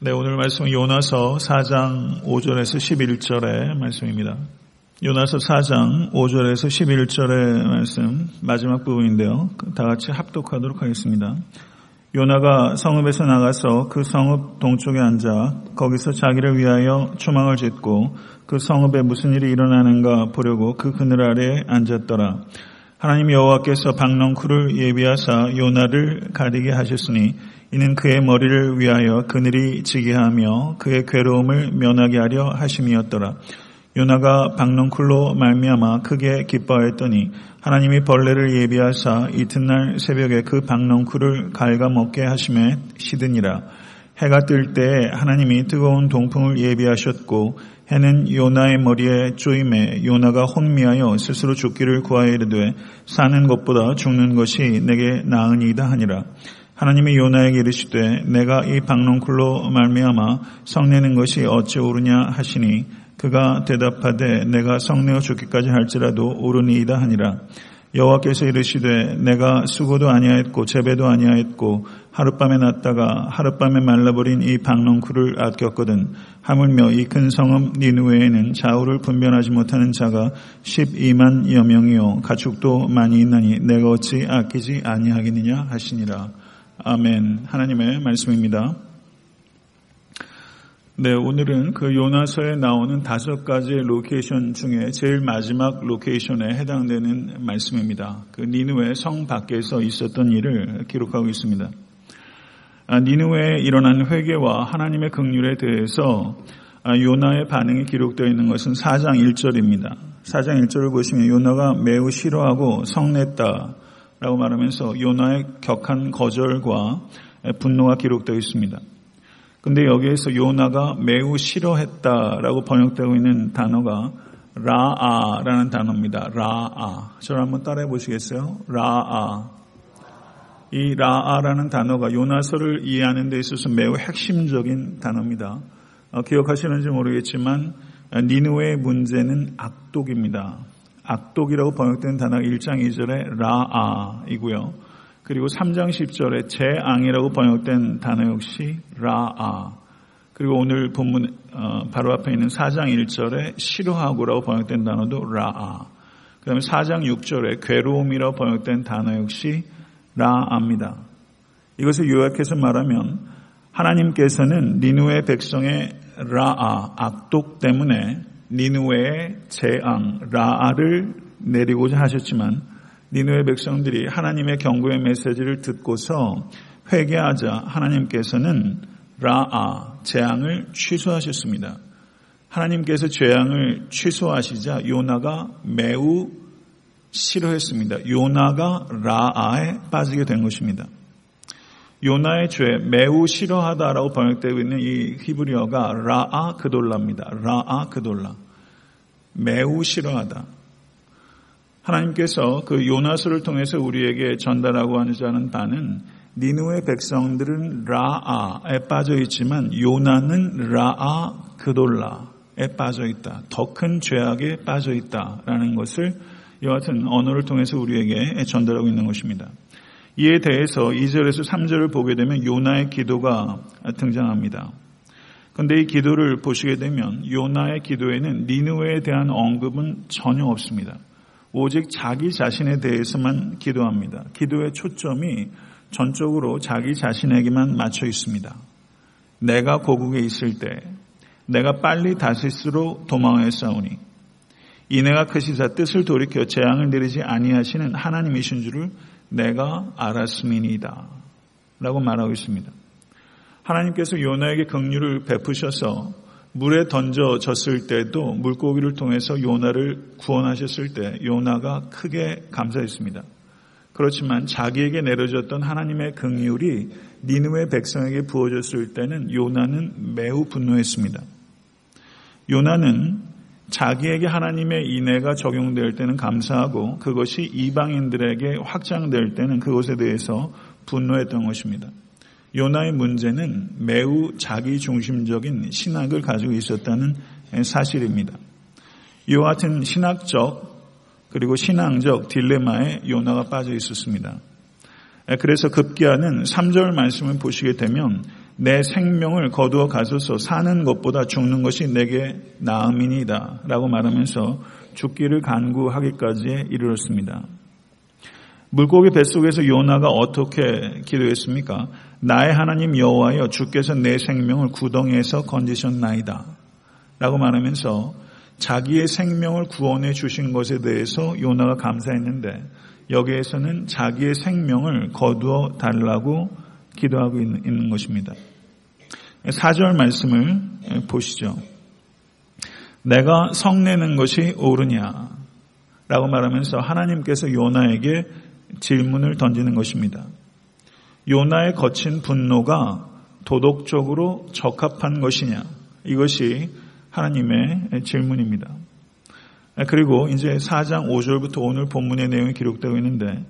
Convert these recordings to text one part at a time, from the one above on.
네, 오늘 말씀은 요나서 4장 5절에서 11절의 말씀입니다. 요나서 4장 5절에서 11절의 말씀 마지막 부분인데요. 다 같이 합독하도록 하겠습니다. 요나가 성읍에서 나가서 그 성읍 동쪽에 앉아 거기서 자기를 위하여 초망을 짓고 그 성읍에 무슨 일이 일어나는가 보려고 그 그늘 아래에 앉았더라. 하나님 여호와께서 박넝쿨을 예비하사 요나를 가리게 하셨으니 이는 그의 머리를 위하여 그늘이 지게 하며 그의 괴로움을 면하게 하려 하심이었더라. 요나가 박넝쿨로 말미암아 크게 기뻐하였더니 하나님이 벌레를 예비하사 이튿날 새벽에 그 박넝쿨을 갉아먹게 하심에 시드니라. 해가 뜰 때 하나님이 뜨거운 동풍을 예비하셨고 해는 요나의 머리에 쪼임에 요나가 혼미하여 스스로 죽기를 구하여 이르되 사는 것보다 죽는 것이 내게 나으니이다 하니라. 하나님이 요나에게 이르시되 내가 이 박농쿨로 말미암아 성내는 것이 어찌 오르냐 하시니 그가 대답하되 내가 성내어 죽기까지 할지라도 오르니이다 하니라. 여호와께서 이르시되 내가 수고도 아니하였고 재배도 아니하였고 하룻밤에 났다가 하룻밤에 말라버린 이 박농쿨을 아꼈거든 하물며 이 큰 성읍 니누에는 좌우를 분별하지 못하는 자가 12만여 명이요 가축도 많이 있나니 내가 어찌 아끼지 아니하겠느냐 하시니라. 아멘. 하나님의 말씀입니다. 네, 오늘은 그 요나서에 나오는 다섯 가지 로케이션 중에 제일 마지막 로케이션에 해당되는 말씀입니다. 그 니느웨 성 밖에서 있었던 일을 기록하고 있습니다. 아, 니느웨에 일어난 회개와 하나님의 긍휼에 대해서 아, 요나의 반응이 기록되어 있는 것은 4장 1절입니다. 4장 1절을 보시면 요나가 매우 싫어하고 성냈다. 라고 말하면서 요나의 격한 거절과 분노가 기록되어 있습니다. 근데 여기에서 요나가 매우 싫어했다라고 번역되고 있는 단어가 라아라는 단어입니다. 라아. 저를 한번 따라해 보시겠어요? 라아. 이 라아라는 단어가 요나서를 이해하는 데 있어서 매우 핵심적인 단어입니다. 어, 기억하시는지 모르겠지만 니누의 문제는 악독입니다. 악독이라고 번역된 단어가 1장 2절에 라아이고요. 그리고 3장 10절에 재앙이라고 번역된 단어 역시 라아. 그리고 오늘 본문 어, 바로 앞에 있는 4장 1절에 싫어하고라고 번역된 단어도 라아. 그 다음에 4장 6절에 괴로움이라고 번역된 단어 역시 라아입니다. 이것을 요약해서 말하면 하나님께서는 니누의 백성의 라아, 악독 때문에 니누의 재앙 라아를 내리고자 하셨지만 니누의 백성들이 하나님의 경고의 메시지를 듣고서 회개하자 하나님께서는 라아 재앙을 취소하셨습니다. 하나님께서 재앙을 취소하시자 요나가 매우 싫어했습니다. 요나가 라아에 빠지게 된 것입니다. 요나의 죄 매우 싫어하다라고 번역되고 있는 이 히브리어가 라아 그돌라입니다. 라아 그돌라. 매우 싫어하다. 하나님께서 그 요나서를 통해서 우리에게 전달하고 하자는 바는 니누의 백성들은 라아에 빠져 있지만 요나는 라아 그돌라에 빠져 있다. 더 큰 죄악에 빠져 있다라는 것을 같은 언어를 통해서 우리에게 전달하고 있는 것입니다. 이에 대해서 2절에서 3절을 보게 되면 요나의 기도가 등장합니다. 그런데 이 기도를 보시게 되면 요나의 기도에는 니누에 대한 언급은 전혀 없습니다. 오직 자기 자신에 대해서만 기도합니다. 기도의 초점이 전적으로 자기 자신에게만 맞춰 있습니다. 내가 고국에 있을 때 내가 빨리 다시스로 도망하여 싸우니 이내가 크시사 뜻을 돌이켜 재앙을 내리지 아니하시는 하나님이신 줄을 내가 알았음이니다. 라고 말하고 있습니다. 하나님께서 요나에게 긍휼을 베푸셔서 물에 던져졌을 때도 물고기를 통해서 요나를 구원하셨을 때 요나가 크게 감사했습니다. 그렇지만 자기에게 내려졌던 하나님의 긍휼이 니누의 백성에게 부어졌을 때는 요나는 매우 분노했습니다. 요나는 자기에게 하나님의 인애가 적용될 때는 감사하고 그것이 이방인들에게 확장될 때는 그것에 대해서 분노했던 것입니다. 요나의 문제는 매우 자기 중심적인 신학을 가지고 있었다는 사실입니다. 이와 같은 신학적 그리고 신앙적 딜레마에 요나가 빠져 있었습니다. 그래서 급기야는 3절 말씀을 보시게 되면 내 생명을 거두어 가소서 사는 것보다 죽는 것이 내게 나음이니이다. 라고 말하면서 죽기를 간구하기까지 이르렀습니다. 물고기 뱃속에서 요나가 어떻게 기도했습니까? 나의 하나님 여호와여 주께서 내 생명을 구덩이에서 건지셨나이다. 라고 말하면서 자기의 생명을 구원해 주신 것에 대해서 요나가 감사했는데 여기에서는 자기의 생명을 거두어 달라고 기도하고 있는 것입니다. 4절 말씀을 보시죠. 내가 성내는 것이 옳으냐? 라고 말하면서 하나님께서 요나에게 질문을 던지는 것입니다. 요나의 거친 분노가 도덕적으로 적합한 것이냐? 이것이 하나님의 질문입니다. 그리고 이제 4장 5절부터 오늘 본문의 내용이 기록되고 있는데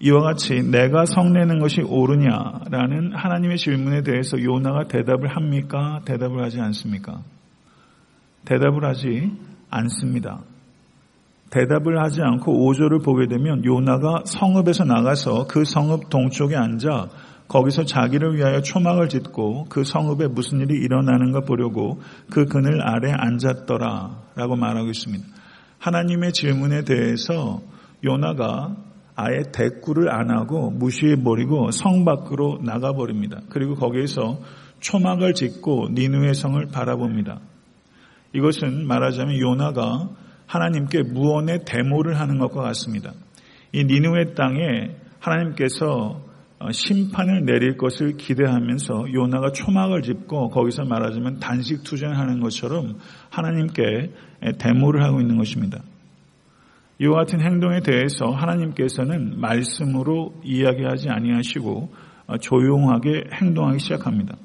이와 같이 내가 성내는 것이 옳으냐라는 하나님의 질문에 대해서 요나가 대답을 합니까? 대답을 하지 않습니까? 대답을 하지 않습니다. 대답을 하지 않고 5절을 보게 되면 요나가 성읍에서 나가서 그 성읍 동쪽에 앉아 거기서 자기를 위하여 초막을 짓고 그 성읍에 무슨 일이 일어나는가 보려고 그 그늘 아래 앉았더라 라고 말하고 있습니다. 하나님의 질문에 대해서 요나가 아예 대꾸를 안 하고 무시해버리고 성 밖으로 나가버립니다. 그리고 거기에서 초막을 짓고 니누의 성을 바라봅니다. 이것은 말하자면 요나가 하나님께 무언의 데모를 하는 것과 같습니다. 이 니누의 땅에 하나님께서 심판을 내릴 것을 기대하면서 요나가 초막을 짚고 거기서 말하자면 단식 투쟁하는 것처럼 하나님께 데모를 하고 있는 것입니다. 이와 같은 행동에 대해서 하나님께서는 말씀으로 이야기하지 아니하시고 조용하게 행동하기 시작합니다.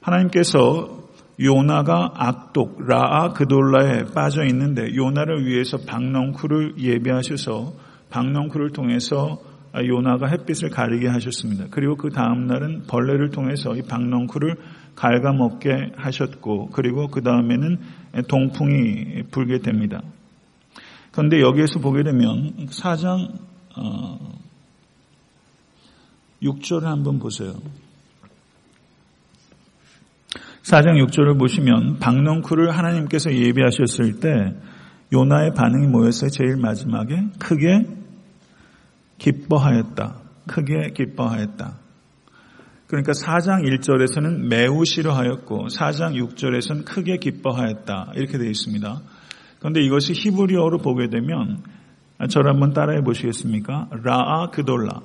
하나님께서 요나가 악독 라아 그돌라에 빠져 있는데 요나를 위해서 박넝쿨을 예비하셔서 박넝쿨을 통해서 요나가 햇빛을 가리게 하셨습니다. 그리고 그 다음 날은 벌레를 통해서 이 박넝쿨을 갉아먹게 하셨고 그리고 그 다음에는 동풍이 불게 됩니다. 그런데 여기에서 보게 되면 4장 6절을 어, 한번 보세요. 4장 6절을 보시면 박넝쿨을 하나님께서 예비하셨을 때 요나의 반응이 뭐였어요? 제일 마지막에 크게 기뻐하였다. 크게 기뻐하였다. 그러니까 4장 1절에서는 매우 싫어하였고 4장 6절에서는 크게 기뻐하였다. 이렇게 되어 있습니다. 그런데 이것이 히브리어로 보게 되면 저를 한번 따라해 보시겠습니까? 라아 그돌라.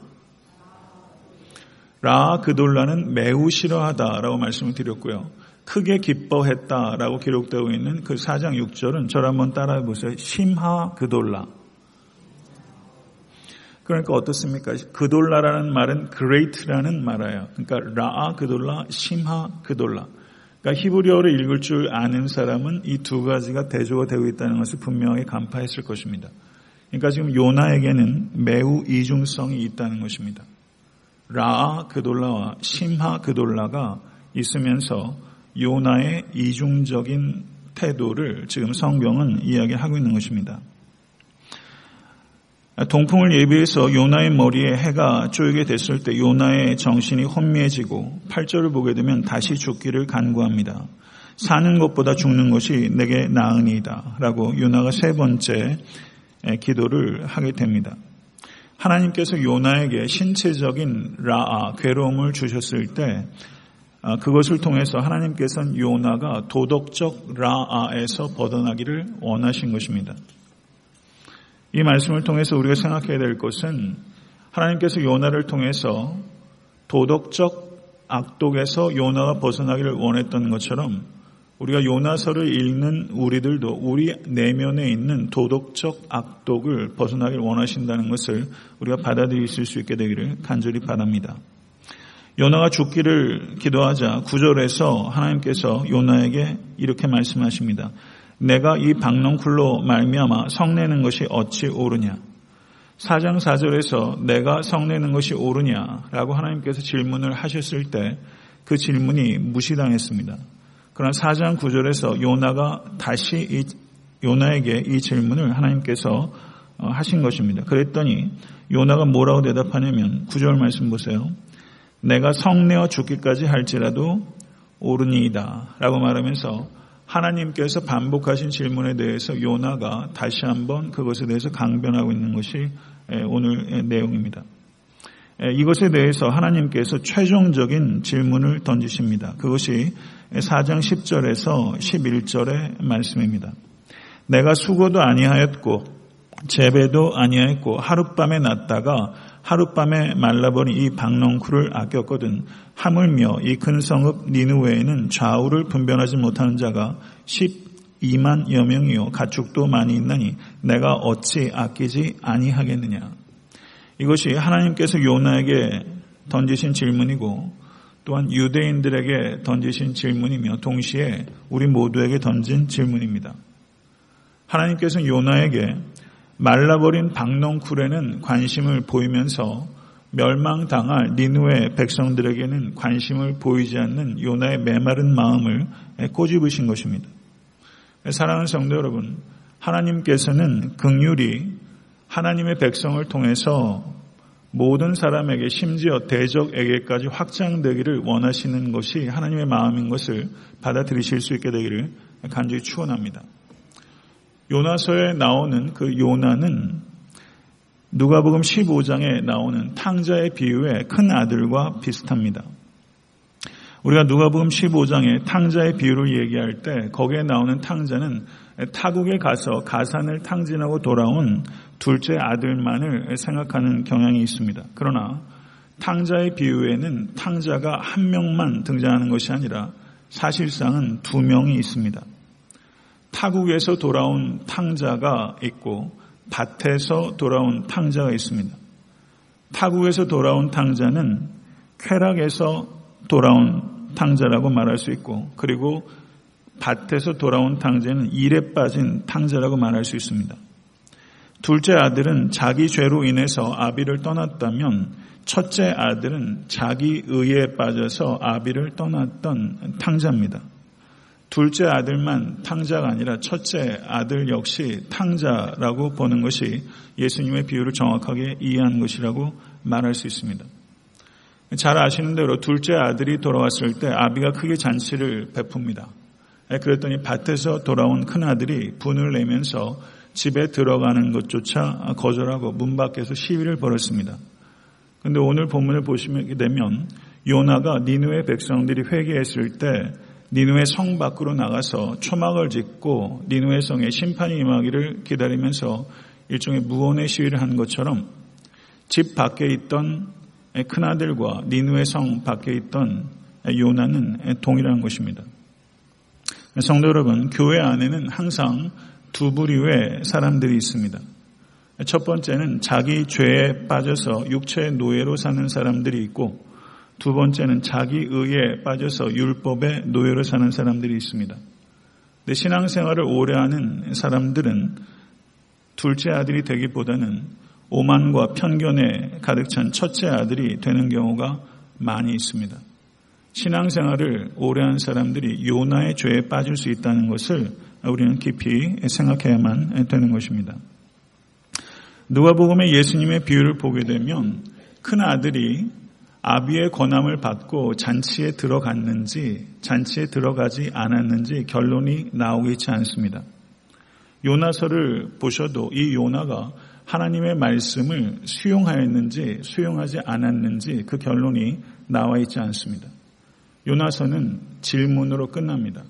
라아 그돌라는 매우 싫어하다라고 말씀을 드렸고요. 크게 기뻐했다라고 기록되고 있는 그 4장 6절은 저를 한번 따라해 보세요. 심하 그돌라. 그러니까 어떻습니까? 그돌라라는 말은 great라는 말이에요. 그러니까 라아 그돌라, 심하 그돌라. 그러니까 히브리어를 읽을 줄 아는 사람은 이 두 가지가 대조가 되고 있다는 것을 분명히 간파했을 것입니다. 그러니까 지금 요나에게는 매우 이중성이 있다는 것입니다. 라아 그돌라와 심하 그돌라가 있으면서 요나의 이중적인 태도를 지금 성경은 이야기하고 있는 것입니다. 동풍을 예비해서 요나의 머리에 해가 쪼이게 됐을 때 요나의 정신이 혼미해지고 8절을 보게 되면 다시 죽기를 간구합니다. 사는 것보다 죽는 것이 내게 나으니이다. 라고 요나가 세 번째 기도를 하게 됩니다. 하나님께서 요나에게 신체적인 라아, 괴로움을 주셨을 때 아, 그것을 통해서 하나님께서는 요나가 도덕적 라아에서 벗어나기를 원하신 것입니다. 이 말씀을 통해서 우리가 생각해야 될 것은 하나님께서 요나를 통해서 도덕적 악독에서 요나가 벗어나기를 원했던 것처럼 우리가 요나서를 읽는 우리들도 우리 내면에 있는 도덕적 악독을 벗어나기를 원하신다는 것을 우리가 받아들일 수 있게 되기를 간절히 바랍니다. 요나가 죽기를 기도하자 구절에서 하나님께서 요나에게 이렇게 말씀하십니다. 내가 이 박농쿨로 말미암아 성내는 것이 어찌 옳으냐? 4장 4절에서 내가 성내는 것이 옳으냐라고 하나님께서 질문을 하셨을 때 그 질문이 무시당했습니다. 그러나 4장 9절에서 요나가 다시 이, 요나에게 이 질문을 하나님께서 하신 것입니다. 그랬더니 요나가 뭐라고 대답하냐면 9절 말씀 보세요. 내가 성내어 죽기까지 할지라도 오르니이다. 라고 말하면서 하나님께서 반복하신 질문에 대해서 요나가 다시 한번 그것에 대해서 강변하고 있는 것이 오늘 내용입니다. 이것에 대해서 하나님께서 최종적인 질문을 던지십니다. 그것이 4장 10절에서 11절의 말씀입니다. 내가 수고도 아니하였고 재배도 아니하였고 하룻밤에 났다가 하룻밤에 말라버린 이 박농쿨을 아꼈거든 하물며 이큰 성읍 니누웨에는 좌우를 분별하지 못하는 자가 12만 여 명이요 가축도 많이 있나니 내가 어찌 아끼지 아니하겠느냐 이것이 하나님께서 요나에게 던지신 질문이고 또한 유대인들에게 던지신 질문이며 동시에 우리 모두에게 던진 질문입니다. 하나님께서 요나에게 말라버린 박농쿨에는 관심을 보이면서 멸망당할 니누의 백성들에게는 관심을 보이지 않는 요나의 메마른 마음을 꼬집으신 것입니다. 사랑하는 성도 여러분, 하나님께서는 극률이 하나님의 백성을 통해서 모든 사람에게 심지어 대적에게까지 확장되기를 원하시는 것이 하나님의 마음인 것을 받아들이실 수 있게 되기를 간절히 축원합니다. 요나서에 나오는 그 요나는 누가복음 15장에 나오는 탕자의 비유의 큰 아들과 비슷합니다. 우리가 누가복음 15장에 탕자의 비유를 얘기할 때 거기에 나오는 탕자는 타국에 가서 가산을 탕진하고 돌아온 둘째 아들만을 생각하는 경향이 있습니다. 그러나 탕자의 비유에는 탕자가 한 명만 등장하는 것이 아니라 사실상은 두 명이 있습니다. 타국에서 돌아온 탕자가 있고 밭에서 돌아온 탕자가 있습니다. 타국에서 돌아온 탕자는 쾌락에서 돌아온 탕자라고 말할 수 있고 그리고 밭에서 돌아온 탕자는 일에 빠진 탕자라고 말할 수 있습니다. 둘째 아들은 자기 죄로 인해서 아비를 떠났다면 첫째 아들은 자기 의에 빠져서 아비를 떠났던 탕자입니다. 둘째 아들만 탕자가 아니라 첫째 아들 역시 탕자라고 보는 것이 예수님의 비유를 정확하게 이해한 것이라고 말할 수 있습니다. 잘 아시는 대로 둘째 아들이 돌아왔을 때 아비가 크게 잔치를 베풉니다. 그랬더니 밭에서 돌아온 큰 아들이 분을 내면서 집에 들어가는 것조차 거절하고 문 밖에서 시위를 벌였습니다. 그런데 오늘 본문을 보시게 되면 요나가 니누의 백성들이 회개했을 때 니누의 성 밖으로 나가서 초막을 짓고 니누의 성에 심판이 임하기를 기다리면서 일종의 무언의 시위를 한 것처럼 집 밖에 있던 큰아들과 니누의 성 밖에 있던 요나는 동일한 것입니다. 성도 여러분, 교회 안에는 항상 두 부류의 사람들이 있습니다. 첫 번째는 자기 죄에 빠져서 육체의 노예로 사는 사람들이 있고 두 번째는 자기 의에 빠져서 율법의 노예로 사는 사람들이 있습니다. 근 신앙생활을 오래 하는 사람들은 둘째 아들이 되기보다는 오만과 편견에 가득 찬 첫째 아들이 되는 경우가 많이 있습니다. 신앙생활을 오래 한 사람들이 요나의 죄에 빠질 수 있다는 것을 우리는 깊이 생각해야만 되는 것입니다. 누가복음의 예수님의 비유를 보게 되면 큰 아들이 아비의 권함을 받고 잔치에 들어갔는지 잔치에 들어가지 않았는지 결론이 나오고 있지 않습니다. 요나서를 보셔도 이 요나가 하나님의 말씀을 수용하였는지 수용하지 않았는지 그 결론이 나와 있지 않습니다. 요나서는 질문으로 끝납니다.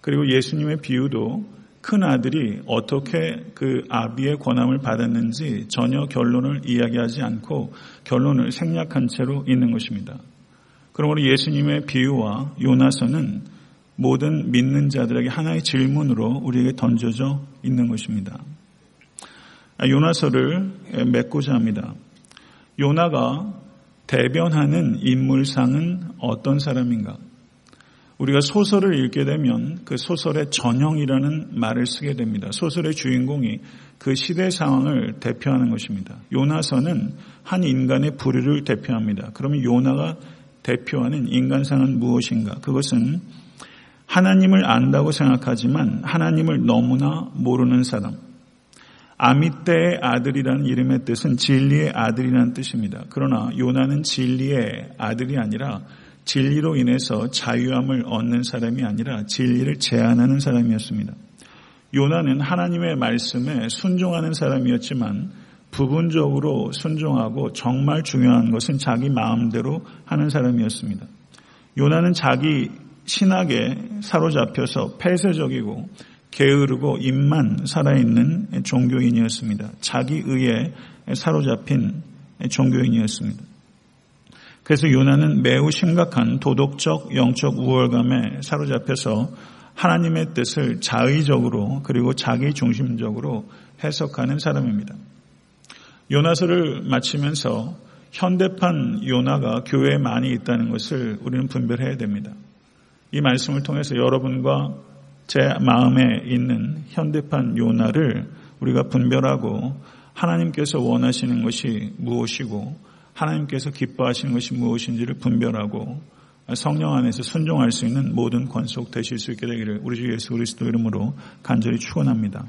그리고 예수님의 비유도 큰 아들이 어떻게 그 아비의 권함을 받았는지 전혀 결론을 이야기하지 않고 결론을 생략한 채로 있는 것입니다. 그러므로 예수님의 비유와 요나서는 모든 믿는 자들에게 하나의 질문으로 우리에게 던져져 있는 것입니다. 아, 요나서를 맺고자 합니다. 요나가 대변하는 인물상은 어떤 사람인가? 우리가 소설을 읽게 되면 그 소설의 전형이라는 말을 쓰게 됩니다. 소설의 주인공이 그 시대 상황을 대표하는 것입니다. 요나서는 한 인간의 불의를 대표합니다. 그러면 요나가 대표하는 인간상은 무엇인가? 그것은 하나님을 안다고 생각하지만 하나님을 너무나 모르는 사람. 아미떼의 아들이라는 이름의 뜻은 진리의 아들이라는 뜻입니다. 그러나 요나는 진리의 아들이 아니라 진리로 인해서 자유함을 얻는 사람이 아니라 진리를 제한하는 사람이었습니다. 요나는 하나님의 말씀에 순종하는 사람이었지만 부분적으로 순종하고 정말 중요한 것은 자기 마음대로 하는 사람이었습니다. 요나는 자기 신학에 사로잡혀서 폐쇄적이고 게으르고 입만 살아있는 종교인이었습니다. 자기 의에 사로잡힌 종교인이었습니다. 그래서 요나는 매우 심각한 도덕적, 영적 우월감에 사로잡혀서 하나님의 뜻을 자의적으로 그리고 자기 중심적으로 해석하는 사람입니다. 요나서를 마치면서 현대판 요나가 교회에 많이 있다는 것을 우리는 분별해야 됩니다. 이 말씀을 통해서 여러분과 제 마음에 있는 현대판 요나를 우리가 분별하고 하나님께서 원하시는 것이 무엇이고 하나님께서 기뻐하시는 것이 무엇인지를 분별하고 성령 안에서 순종할 수 있는 모든 권속 되실 수 있게 되기를 우리 주 예수 그리스도 이름으로 간절히 축원합니다.